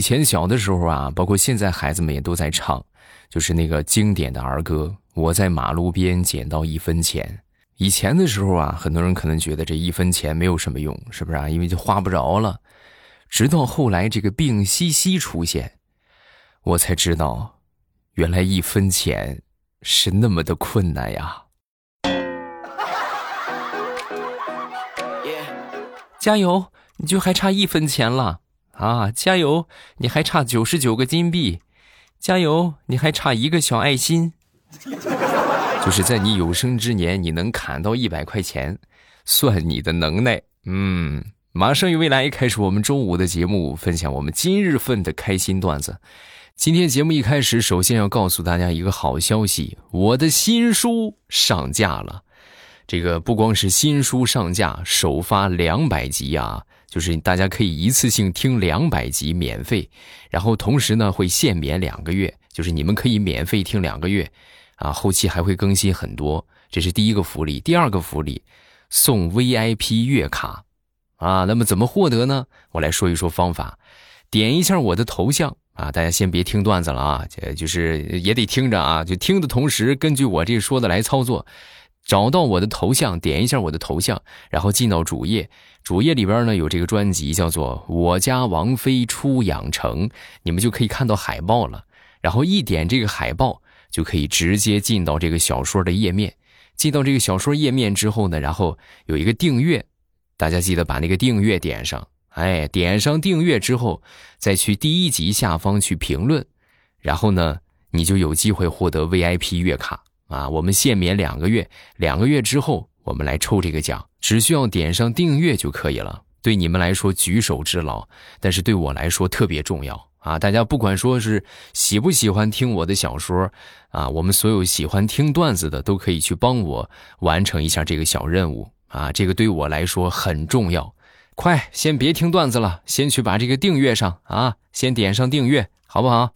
以前小的时候啊，包括现在孩子们也都在唱，就是那个经典的儿歌。我在马路边捡到一分钱。以前的时候啊，很多人可能觉得这一分钱没有什么用，是不是啊？因为就花不着了。直到后来这个病西西出现，我才知道，原来一分钱是那么的困难呀。加油，你就还差一分钱了啊！加油，你还差九十九个金币。加油，你还差一个小爱心。就是在你有生之年，你能砍到一百块钱，算你的能耐。嗯，马上与未来开始我们中午的节目，分享我们今日份的开心段子。今天节目一开始，首先要告诉大家一个好消息，我的新书上架了。这个不光是新书上架，首发两百集啊，就是大家可以一次性听两百集免费，然后同时呢会限免两个月，就是你们可以免费听两个月。啊，后期还会更新很多，这是第一个福利。第二个福利，送 VIP 月卡，啊，那么怎么获得呢？我来说一说方法，点一下我的头像啊，大家先别听段子了啊，就是也得听着啊，就听的同时根据我这说的来操作，找到我的头像，点一下我的头像，然后进到主页，主页里边呢有这个专辑叫做《我家王妃出养成》，你们就可以看到海报了，然后一点这个海报。就可以直接进到这个小说的页面，进到这个小说页面之后呢，然后有一个订阅，大家记得把那个订阅点上。哎，点上订阅之后，再去第一集下方去评论，然后呢，你就有机会获得 VIP 月卡啊！我们限免两个月，两个月之后我们来抽这个奖，只需要点上订阅就可以了。对你们来说举手之劳，但是对我来说特别重要。啊，大家不管说是喜不喜欢听我的小说，啊，我们所有喜欢听段子的都可以去帮我完成一下这个小任务啊，这个对我来说很重要。快，先别听段子了，先去把这个订阅上啊，先点上订阅，好不好？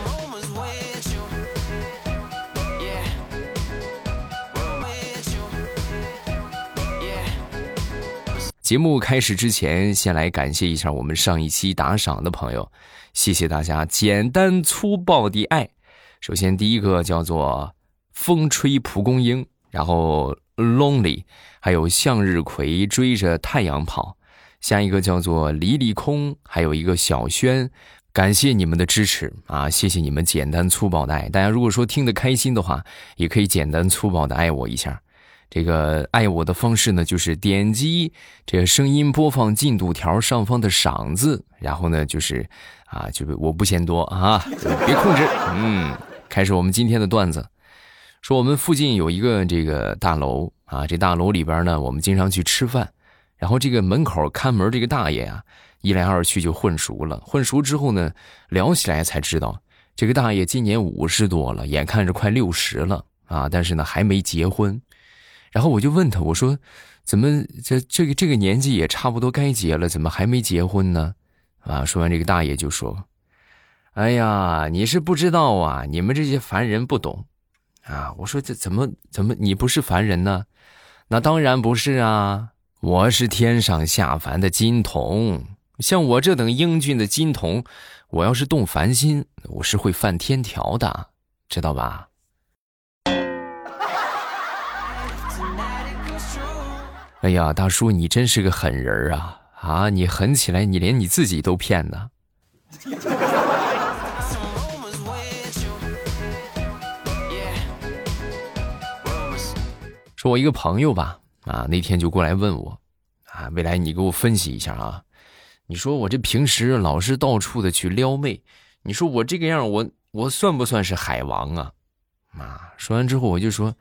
节目开始之前，先来感谢一下我们上一期打赏的朋友。谢谢大家简单粗暴的爱。首先，第一个叫做风吹蒲公英，然后 lonely，还有向日葵追着太阳跑。下一个叫做离离空，还有一个小轩。感谢你们的支持啊！谢谢你们简单粗暴的爱。大家如果说听得开心的话，也可以简单粗暴的爱我一下。这个爱我的方式呢，就是点击这个声音播放进度条上方的赏字，然后呢，就是啊，就我不嫌多啊，别控制。嗯，开始我们今天的段子，说我们附近有一个这个大楼啊，这大楼里边呢，我们经常去吃饭，然后这个门口看门这个大爷啊，一来二去就混熟了。混熟之后呢，聊起来才知道，这个大爷今年五十多了，眼看着快六十了啊，但是呢还没结婚。然后我就问他，我说：“怎么这这个这个年纪也差不多该结了，怎么还没结婚呢？”啊，说完这个大爷就说：“哎呀，你是不知道啊，你们这些凡人不懂啊。”我说：“这怎么怎么你不是凡人呢？”那当然不是啊，我是天上下凡的金童，像我这等英俊的金童，我要是动凡心，我是会犯天条的，知道吧？哎呀，大叔，你真是个狠人啊！啊，你狠起来，你连你自己都骗呢。说，我一个朋友吧，啊，那天就过来问我，啊，未来你给我分析一下啊，你说我这平时老是到处的去撩妹，你说我这个样，我我算不算是海王啊？啊，说完之后我就说，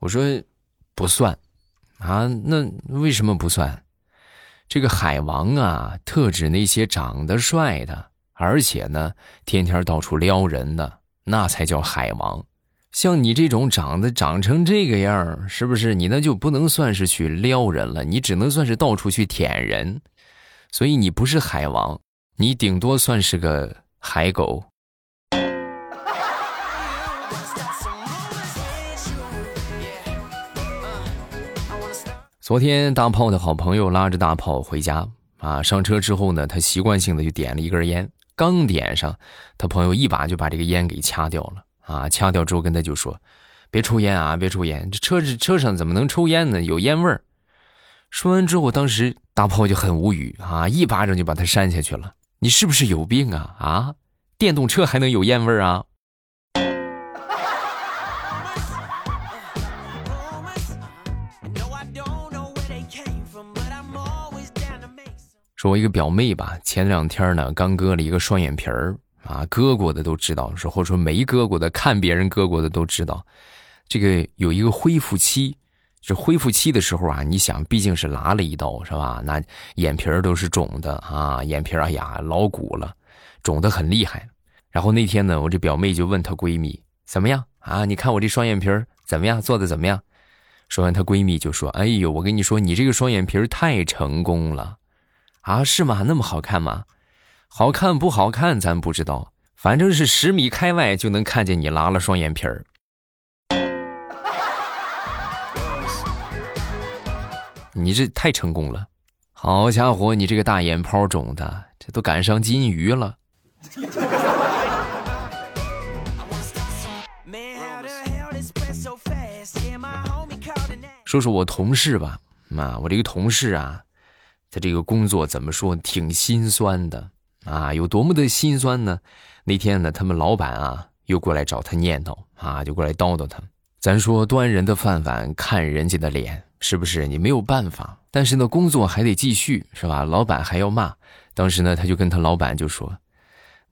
我说不算。啊，那为什么不算？这个海王啊，特指那些长得帅的，而且呢，天天到处撩人的，那才叫海王。像你这种长得长成这个样是不是？你那就不能算是去撩人了，你只能算是到处去舔人。所以你不是海王，你顶多算是个海狗。昨天大炮的好朋友拉着大炮回家啊，上车之后呢，他习惯性的就点了一根烟刚点上，他朋友一把就把这个烟给掐掉了啊！掐掉之后跟他就说：“别抽烟啊，别抽烟！这车子车上怎么能抽烟呢？有烟味儿。”说完之后，当时大炮就很无语啊，一巴掌就把他扇下去了。你是不是有病啊？啊，电动车还能有烟味儿啊？说我一个表妹吧，前两天呢刚割了一个双眼皮儿啊，割过的都知道，说或者说没割过的，看别人割过的都知道，这个有一个恢复期，这恢复期的时候啊，你想毕竟是拉了一刀是吧？那眼皮儿都是肿的啊，眼皮儿哎呀老鼓了，肿的很厉害。然后那天呢，我这表妹就问她闺蜜怎么样啊？你看我这双眼皮儿怎么样？做的怎么样？说完，她闺蜜就说：“哎呦，我跟你说，你这个双眼皮儿太成功了。”啊，是吗？那么好看吗？好看不好看咱不知道，反正是十米开外就能看见你拉了双眼皮儿。你这太成功了，好家伙，你这个大眼泡肿的，这都赶上金鱼了。说说我同事吧，妈，我这个同事啊。他这个工作怎么说，挺心酸的啊！有多么的心酸呢？那天呢，他们老板啊又过来找他念叨啊，就过来叨叨他。咱说端人的饭碗，看人家的脸，是不是？你没有办法，但是呢，工作还得继续，是吧？老板还要骂。当时呢，他就跟他老板就说：“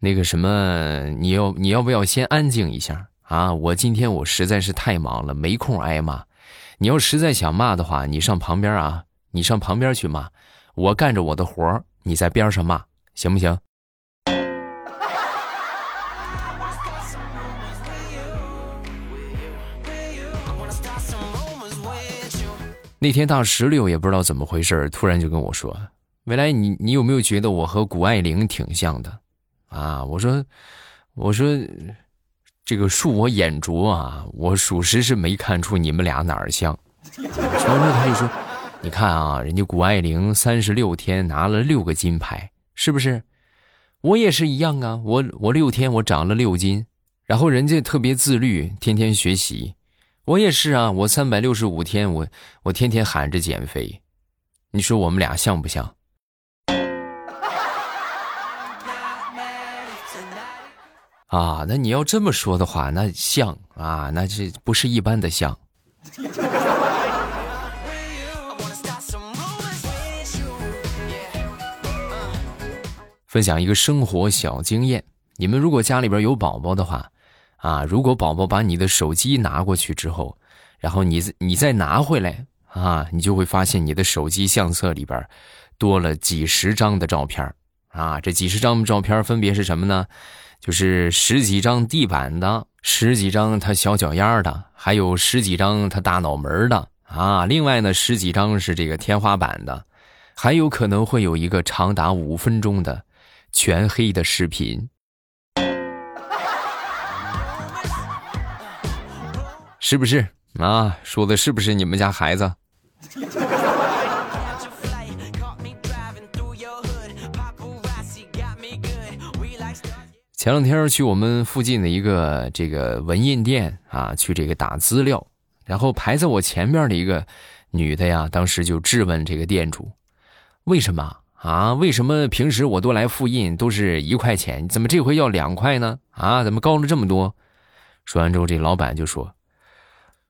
那个什么，你要你要不要先安静一下啊？我今天我实在是太忙了，没空挨骂。你要实在想骂的话，你上旁边啊，你上旁边去骂。”我干着我的活儿，你在边上骂，行不行？那天大石榴也不知道怎么回事突然就跟我说：“未来，你你有没有觉得我和谷爱凌挺像的？”啊，我说，我说，这个恕我眼拙啊，我属实是没看出你们俩哪儿像。然后他就说。你看啊，人家谷爱凌三十六天拿了六个金牌，是不是？我也是一样啊，我我六天我长了六斤，然后人家特别自律，天天学习，我也是啊，我三百六十五天我我天天喊着减肥，你说我们俩像不像？啊，那你要这么说的话，那像啊，那这不是一般的像。分享一个生活小经验：你们如果家里边有宝宝的话，啊，如果宝宝把你的手机拿过去之后，然后你你再拿回来啊，你就会发现你的手机相册里边多了几十张的照片啊。这几十张照片分别是什么呢？就是十几张地板的，十几张他小脚丫的，还有十几张他大脑门的啊。另外呢，十几张是这个天花板的，还有可能会有一个长达五分钟的。全黑的视频，是不是啊？说的是不是你们家孩子？前两天去我们附近的一个这个文印店啊，去这个打资料，然后排在我前面的一个女的呀，当时就质问这个店主：为什么？啊，为什么平时我都来复印都是一块钱，怎么这回要两块呢？啊，怎么高了这么多？说完之后，这老板就说：“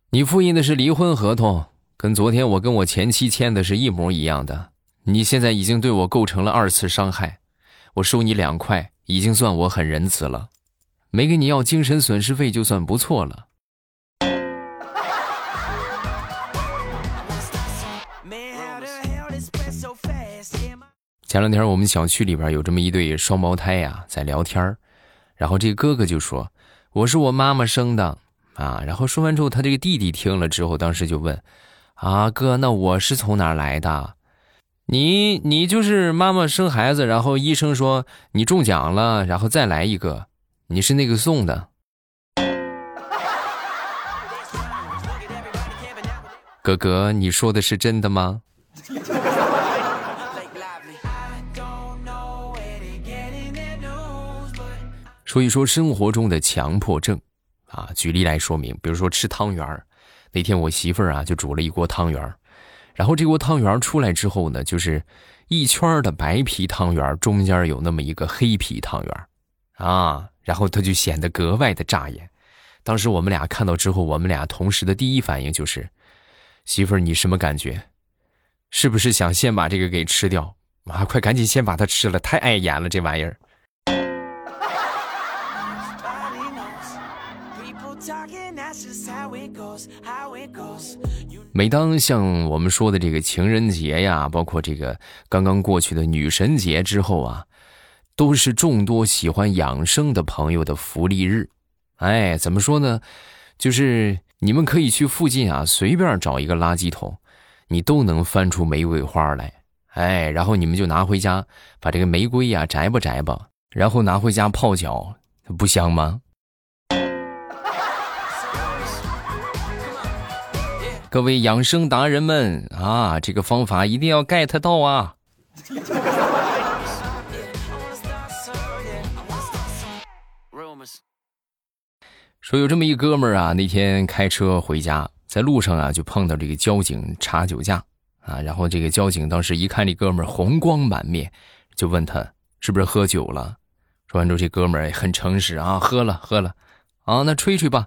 你复印的是离婚合同，跟昨天我跟我前妻签的是一模一样的。你现在已经对我构成了二次伤害，我收你两块，已经算我很仁慈了，没给你要精神损失费就算不错了。”前两天我们小区里边有这么一对双胞胎呀，在聊天然后这哥哥就说：“我是我妈妈生的啊。”然后说完之后，他这个弟弟听了之后，当时就问：“啊哥，那我是从哪来的？你你就是妈妈生孩子，然后医生说你中奖了，然后再来一个，你是那个送的？”哥哥，你说的是真的吗？说一说生活中的强迫症，啊，举例来说明，比如说吃汤圆儿，那天我媳妇儿啊就煮了一锅汤圆儿，然后这锅汤圆儿出来之后呢，就是一圈的白皮汤圆儿，中间有那么一个黑皮汤圆儿，啊，然后它就显得格外的扎眼。当时我们俩看到之后，我们俩同时的第一反应就是，媳妇儿你什么感觉？是不是想先把这个给吃掉？啊，快赶紧先把它吃了，太碍眼了这玩意儿。每当像我们说的这个情人节呀，包括这个刚刚过去的女神节之后啊，都是众多喜欢养生的朋友的福利日。哎，怎么说呢？就是你们可以去附近啊，随便找一个垃圾桶，你都能翻出玫瑰花来。哎，然后你们就拿回家，把这个玫瑰呀摘吧摘吧，然后拿回家泡脚，不香吗？各位养生达人们啊，这个方法一定要 get 到啊！说有这么一哥们儿啊，那天开车回家，在路上啊就碰到这个交警查酒驾啊，然后这个交警当时一看这哥们儿红光满面，就问他是不是喝酒了。说完之后，这哥们儿很诚实啊，喝了喝了，啊，那吹吹吧。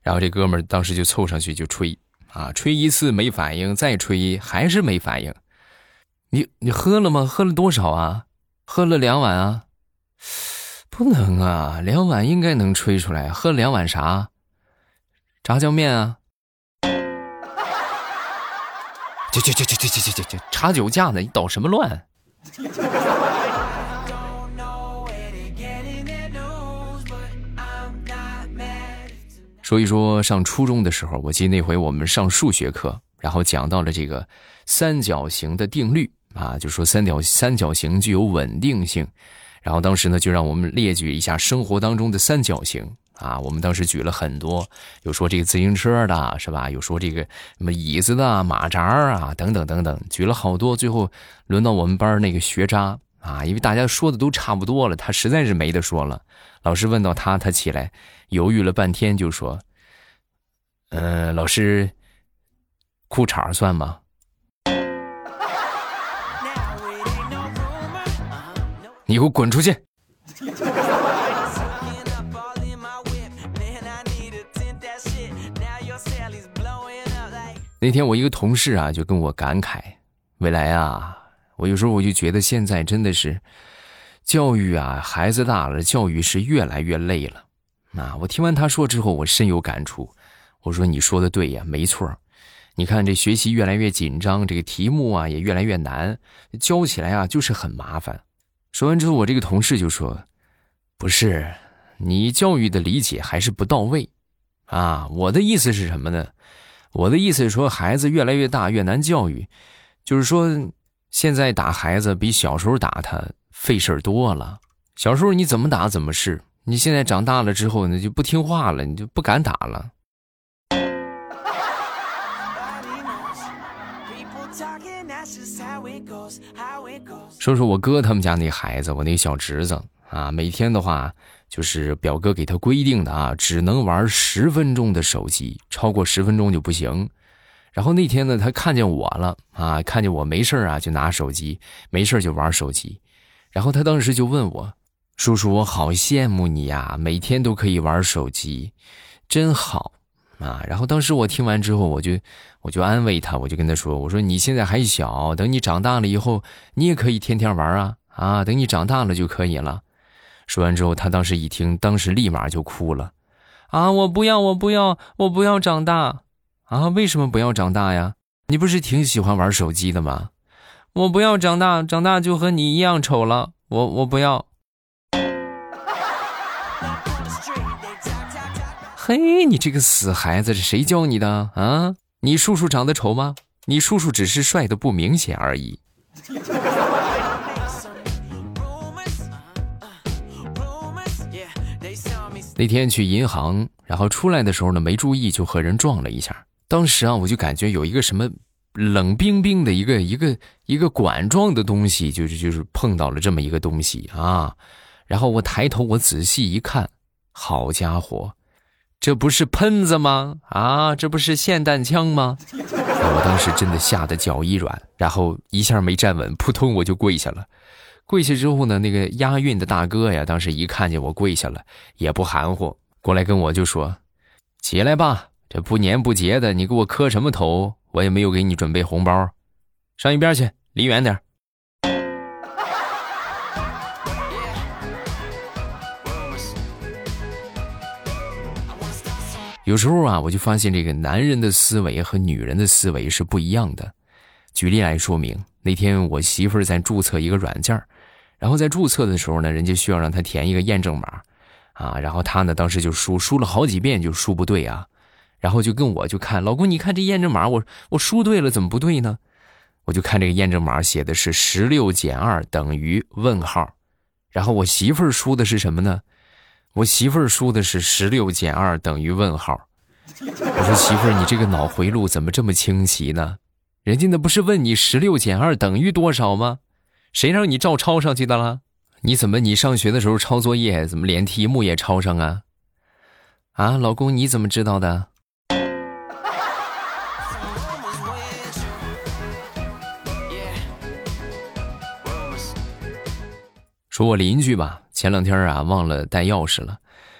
然后这哥们儿当时就凑上去就吹。啊，吹一次没反应，再吹还是没反应。你你喝了吗？喝了多少啊？喝了两碗啊？不能啊，两碗应该能吹出来。喝两碗啥？炸酱面啊？去去去去去去去去！查酒驾呢？你捣什么乱？说一说上初中的时候，我记得那回我们上数学课，然后讲到了这个三角形的定律啊，就说三角三角形具有稳定性，然后当时呢就让我们列举一下生活当中的三角形啊，我们当时举了很多，有说这个自行车的是吧？有说这个什么椅子的马扎啊等等等等，举了好多，最后轮到我们班那个学渣啊，因为大家说的都差不多了，他实在是没得说了。老师问到他，他起来犹豫了半天，就说：“嗯，老师，裤衩算吗？”你给我滚出去！那天我一个同事啊，就跟我感慨：未来啊，我有时候我就觉得现在真的是。教育啊，孩子大了，教育是越来越累了。啊，我听完他说之后，我深有感触。我说：“你说的对呀，没错。你看这学习越来越紧张，这个题目啊也越来越难，教起来啊就是很麻烦。”说完之后，我这个同事就说：“不是，你教育的理解还是不到位。啊，我的意思是什么呢？我的意思是说，孩子越来越大越难教育，就是说现在打孩子比小时候打他。”费事儿多了，小时候你怎么打怎么是，你现在长大了之后呢就不听话了，你就不敢打了。说说我哥他们家那孩子，我那小侄子啊，每天的话就是表哥给他规定的啊，只能玩十分钟的手机，超过十分钟就不行。然后那天呢，他看见我了啊，看见我没事啊就拿手机，没事就玩手机。然后他当时就问我：“叔叔，我好羡慕你呀，每天都可以玩手机，真好啊！”然后当时我听完之后，我就我就安慰他，我就跟他说：“我说你现在还小，等你长大了以后，你也可以天天玩啊啊！等你长大了就可以了。”说完之后，他当时一听，当时立马就哭了：“啊，我不要，我不要，我不要长大啊！为什么不要长大呀？你不是挺喜欢玩手机的吗？”我不要长大，长大就和你一样丑了。我我不要。嘿，你这个死孩子，是谁教你的啊？你叔叔长得丑吗？你叔叔只是帅的不明显而已。那天去银行，然后出来的时候呢，没注意就和人撞了一下。当时啊，我就感觉有一个什么。冷冰冰的一个一个一个管状的东西，就是就是碰到了这么一个东西啊，然后我抬头，我仔细一看，好家伙，这不是喷子吗？啊，这不是霰弹枪吗？我当时真的吓得脚一软，然后一下没站稳，扑通我就跪下了。跪下之后呢，那个押运的大哥呀，当时一看见我跪下了，也不含糊，过来跟我就说：“起来吧，这不年不节的，你给我磕什么头？我也没有给你准备红包，上一边去，离远点。”有时候啊，我就发现这个男人的思维和女人的思维是不一样的。举例来说明，那天我媳妇儿在注册一个软件然后在注册的时候呢，人家需要让她填一个验证码，啊，然后她呢当时就输输了好几遍就输不对啊，然后就跟我就看老公，你看这验证码，我我输对了，怎么不对呢？我就看这个验证码写的是十六减二等于问号，然后我媳妇儿输的是什么呢？我媳妇儿输的是十六减二等于问号，我说媳妇儿，你这个脑回路怎么这么清奇呢？人家那不是问你十六减二等于多少吗？谁让你照抄上去的了？你怎么你上学的时候抄作业怎么连题目也抄上啊？啊，老公你怎么知道的？说我邻居吧。前两天啊，忘了带钥匙了，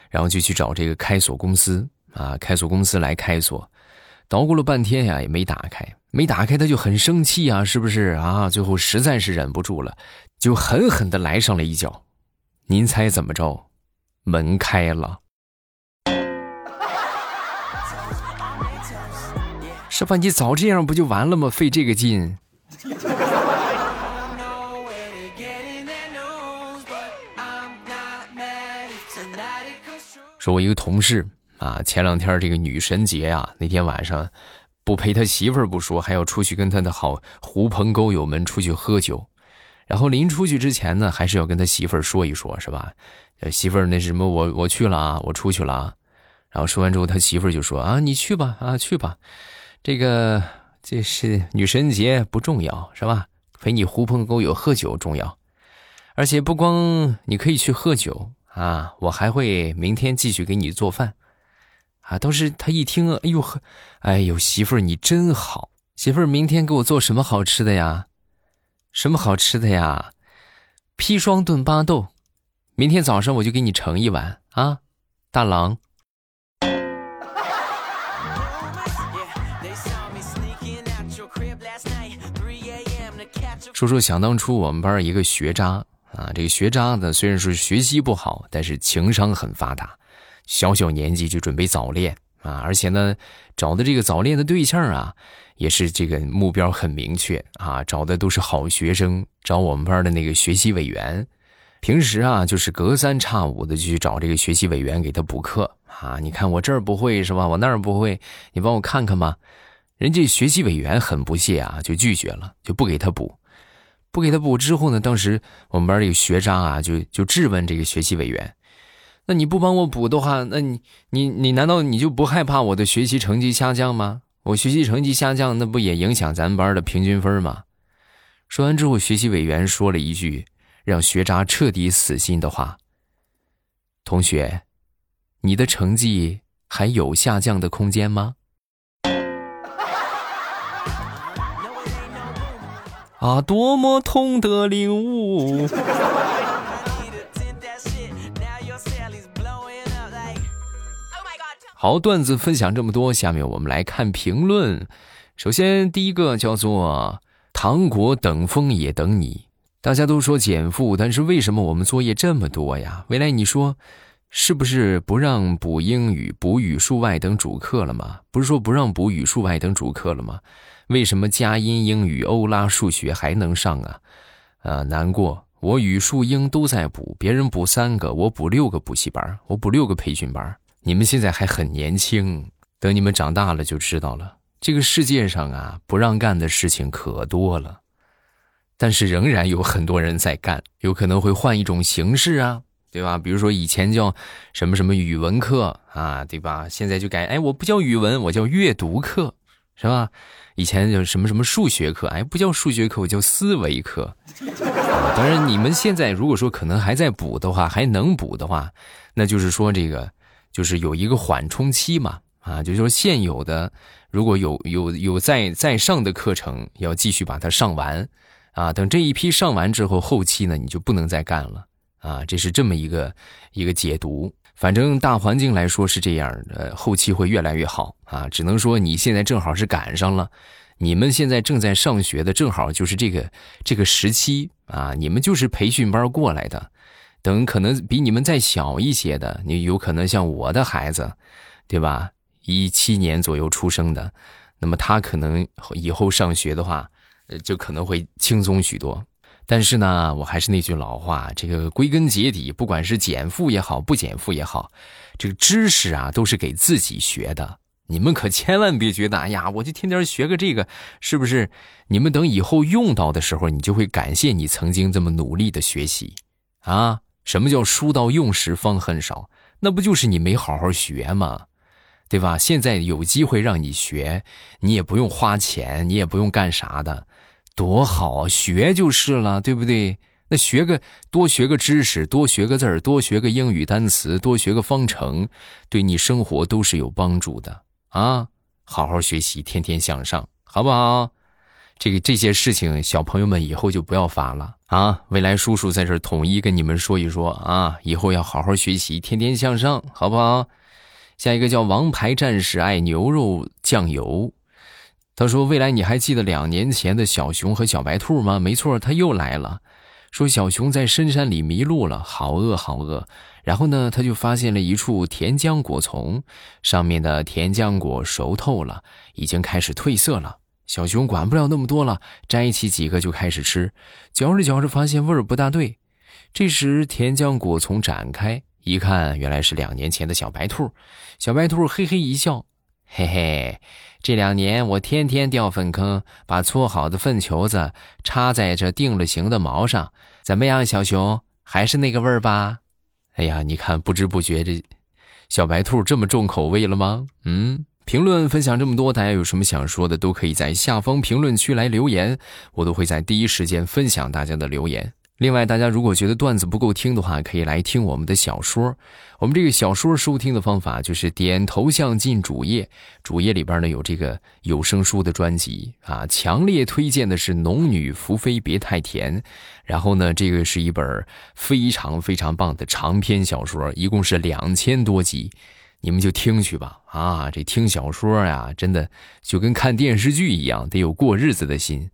然后就去找这个开锁公司啊，开锁公司来开锁，捣鼓了半天呀，也没打开，没打开，他就很生气啊，是不是啊？最后实在是忍不住了，就狠狠的来上了一脚。您猜怎么着？门开了，是吧？你早这样不就完了吗？费这个劲。说，我一个同事啊，前两天这个女神节啊，那天晚上不陪他媳妇儿不说，还要出去跟他的好狐朋狗友们出去喝酒。然后临出去之前呢，还是要跟他媳妇儿说一说，是吧？媳妇儿，那什么，我我去了啊，我出去了啊。然后说完之后，他媳妇儿就说啊，你去吧，啊，去吧。这个这是女神节不重要，是吧？陪你狐朋狗友喝酒重要，而且不光你可以去喝酒。啊，我还会明天继续给你做饭，啊，倒是他一听，哎呦呵，哎呦，媳妇儿你真好，媳妇儿明天给我做什么好吃的呀？什么好吃的呀？砒霜炖巴豆，明天早上我就给你盛一碗啊，大郎。说说想当初我们班一个学渣。啊，这个学渣呢，虽然说学习不好，但是情商很发达，小小年纪就准备早恋啊，而且呢，找的这个早恋的对象啊，也是这个目标很明确啊，找的都是好学生，找我们班的那个学习委员，平时啊，就是隔三差五的就去找这个学习委员给他补课啊，你看我这儿不会是吧？我那儿不会，你帮我看看吧。人家学习委员很不屑啊，就拒绝了，就不给他补。不给他补之后呢？当时我们班这个学渣啊，就就质问这个学习委员：“那你不帮我补的话，那你你你难道你就不害怕我的学习成绩下降吗？我学习成绩下降，那不也影响咱们班的平均分吗？”说完之后，学习委员说了一句让学渣彻底死心的话：“同学，你的成绩还有下降的空间吗？”啊，多么痛的领悟！好，段子分享这么多，下面我们来看评论。首先，第一个叫做“糖果等风也等你”。大家都说减负，但是为什么我们作业这么多呀？未来你说是不是不让补英语、补语数外等主课了吗？不是说不让补语数外等主课了吗？为什么佳音英语、欧拉数学还能上啊？啊，难过！我语数英都在补，别人补三个，我补六个补习班，我补六个培训班。你们现在还很年轻，等你们长大了就知道了。这个世界上啊，不让干的事情可多了，但是仍然有很多人在干，有可能会换一种形式啊，对吧？比如说以前叫什么什么语文课啊，对吧？现在就改，哎，我不叫语文，我叫阅读课。是吧？以前有什么什么数学课，哎，不叫数学课，我叫思维课。当然，你们现在如果说可能还在补的话，还能补的话，那就是说这个就是有一个缓冲期嘛，啊，就是说现有的如果有有有在在上的课程，要继续把它上完，啊，等这一批上完之后，后期呢你就不能再干了，啊，这是这么一个一个解读。反正大环境来说是这样的，后期会越来越好啊！只能说你现在正好是赶上了，你们现在正在上学的，正好就是这个这个时期啊！你们就是培训班过来的，等可能比你们再小一些的，你有可能像我的孩子，对吧？一七年左右出生的，那么他可能以后上学的话，呃，就可能会轻松许多。但是呢，我还是那句老话，这个归根结底，不管是减负也好，不减负也好，这个知识啊，都是给自己学的。你们可千万别觉得，哎呀，我就天天学个这个，是不是？你们等以后用到的时候，你就会感谢你曾经这么努力的学习啊！什么叫书到用时方恨少？那不就是你没好好学吗？对吧？现在有机会让你学，你也不用花钱，你也不用干啥的。多好啊，学就是了，对不对？那学个多学个知识，多学个字儿，多学个英语单词，多学个方程，对你生活都是有帮助的啊！好好学习，天天向上，好不好？这个这些事情，小朋友们以后就不要发了啊！未来叔叔在这统一跟你们说一说啊，以后要好好学习，天天向上，好不好？下一个叫王牌战士爱牛肉酱油。他说：“未来你还记得两年前的小熊和小白兔吗？没错，他又来了。说小熊在深山里迷路了，好饿好饿。然后呢，他就发现了一处甜浆果丛，上面的甜浆果熟透了，已经开始褪色了。小熊管不了那么多了，摘起几个就开始吃。嚼着嚼着，发现味儿不大对。这时，甜浆果丛展开，一看，原来是两年前的小白兔。小白兔嘿嘿一笑，嘿嘿。”这两年我天天掉粪坑，把搓好的粪球子插在这定了型的毛上，怎么样，小熊还是那个味儿吧？哎呀，你看，不知不觉这小白兔这么重口味了吗？嗯，评论分享这么多，大家有什么想说的，都可以在下方评论区来留言，我都会在第一时间分享大家的留言。另外，大家如果觉得段子不够听的话，可以来听我们的小说。我们这个小说收听的方法就是点头像进主页，主页里边呢有这个有声书的专辑啊。强烈推荐的是《农女福妃别太甜》，然后呢，这个是一本非常非常棒的长篇小说，一共是两千多集，你们就听去吧。啊，这听小说呀，真的就跟看电视剧一样，得有过日子的心。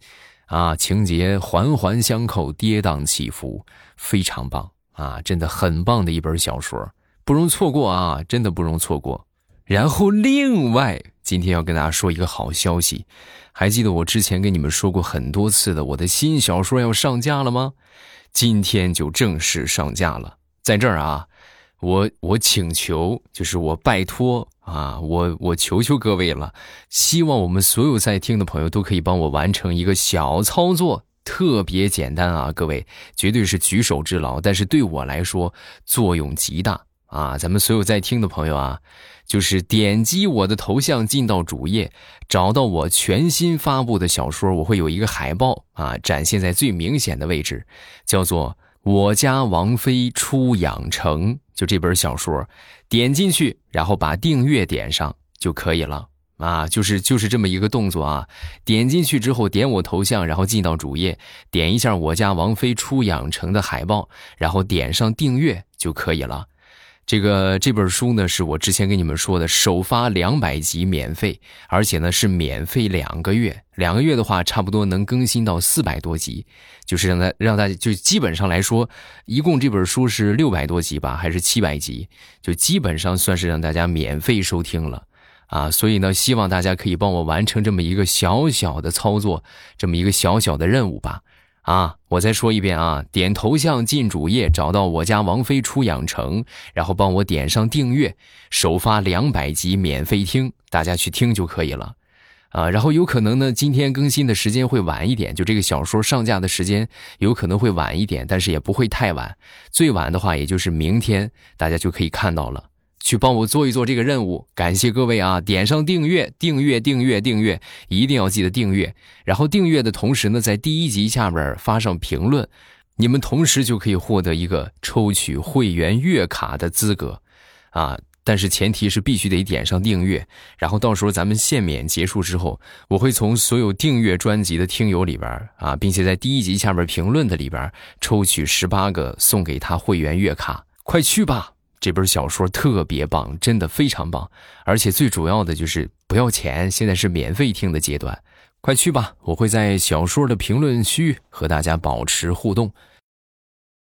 啊，情节环环相扣，跌宕起伏，非常棒啊！真的很棒的一本小说，不容错过啊！真的不容错过。然后，另外今天要跟大家说一个好消息，还记得我之前跟你们说过很多次的我的新小说要上架了吗？今天就正式上架了，在这儿啊。我我请求，就是我拜托啊，我我求求各位了，希望我们所有在听的朋友都可以帮我完成一个小操作，特别简单啊，各位绝对是举手之劳，但是对我来说作用极大啊！咱们所有在听的朋友啊，就是点击我的头像进到主页，找到我全新发布的小说，我会有一个海报啊，展现在最明显的位置，叫做。我家王妃出养成，就这本小说，点进去，然后把订阅点上就可以了啊，就是就是这么一个动作啊。点进去之后，点我头像，然后进到主页，点一下我家王妃出养成的海报，然后点上订阅就可以了。这个这本书呢，是我之前跟你们说的，首发两百集免费，而且呢是免费两个月，两个月的话，差不多能更新到四百多集，就是让大让大家就基本上来说，一共这本书是六百多集吧，还是七百集，就基本上算是让大家免费收听了啊。所以呢，希望大家可以帮我完成这么一个小小的操作，这么一个小小的任务吧。啊，我再说一遍啊！点头像进主页，找到我家王妃出养成，然后帮我点上订阅，首发两百集免费听，大家去听就可以了。啊，然后有可能呢，今天更新的时间会晚一点，就这个小说上架的时间有可能会晚一点，但是也不会太晚，最晚的话也就是明天，大家就可以看到了。去帮我做一做这个任务，感谢各位啊！点上订阅，订阅，订阅，订阅，一定要记得订阅。然后订阅的同时呢，在第一集下边发上评论，你们同时就可以获得一个抽取会员月卡的资格，啊！但是前提是必须得点上订阅。然后到时候咱们限免结束之后，我会从所有订阅专辑的听友里边啊，并且在第一集下边评论的里边抽取十八个送给他会员月卡，快去吧！这本小说特别棒，真的非常棒，而且最主要的就是不要钱，现在是免费听的阶段，快去吧！我会在小说的评论区和大家保持互动。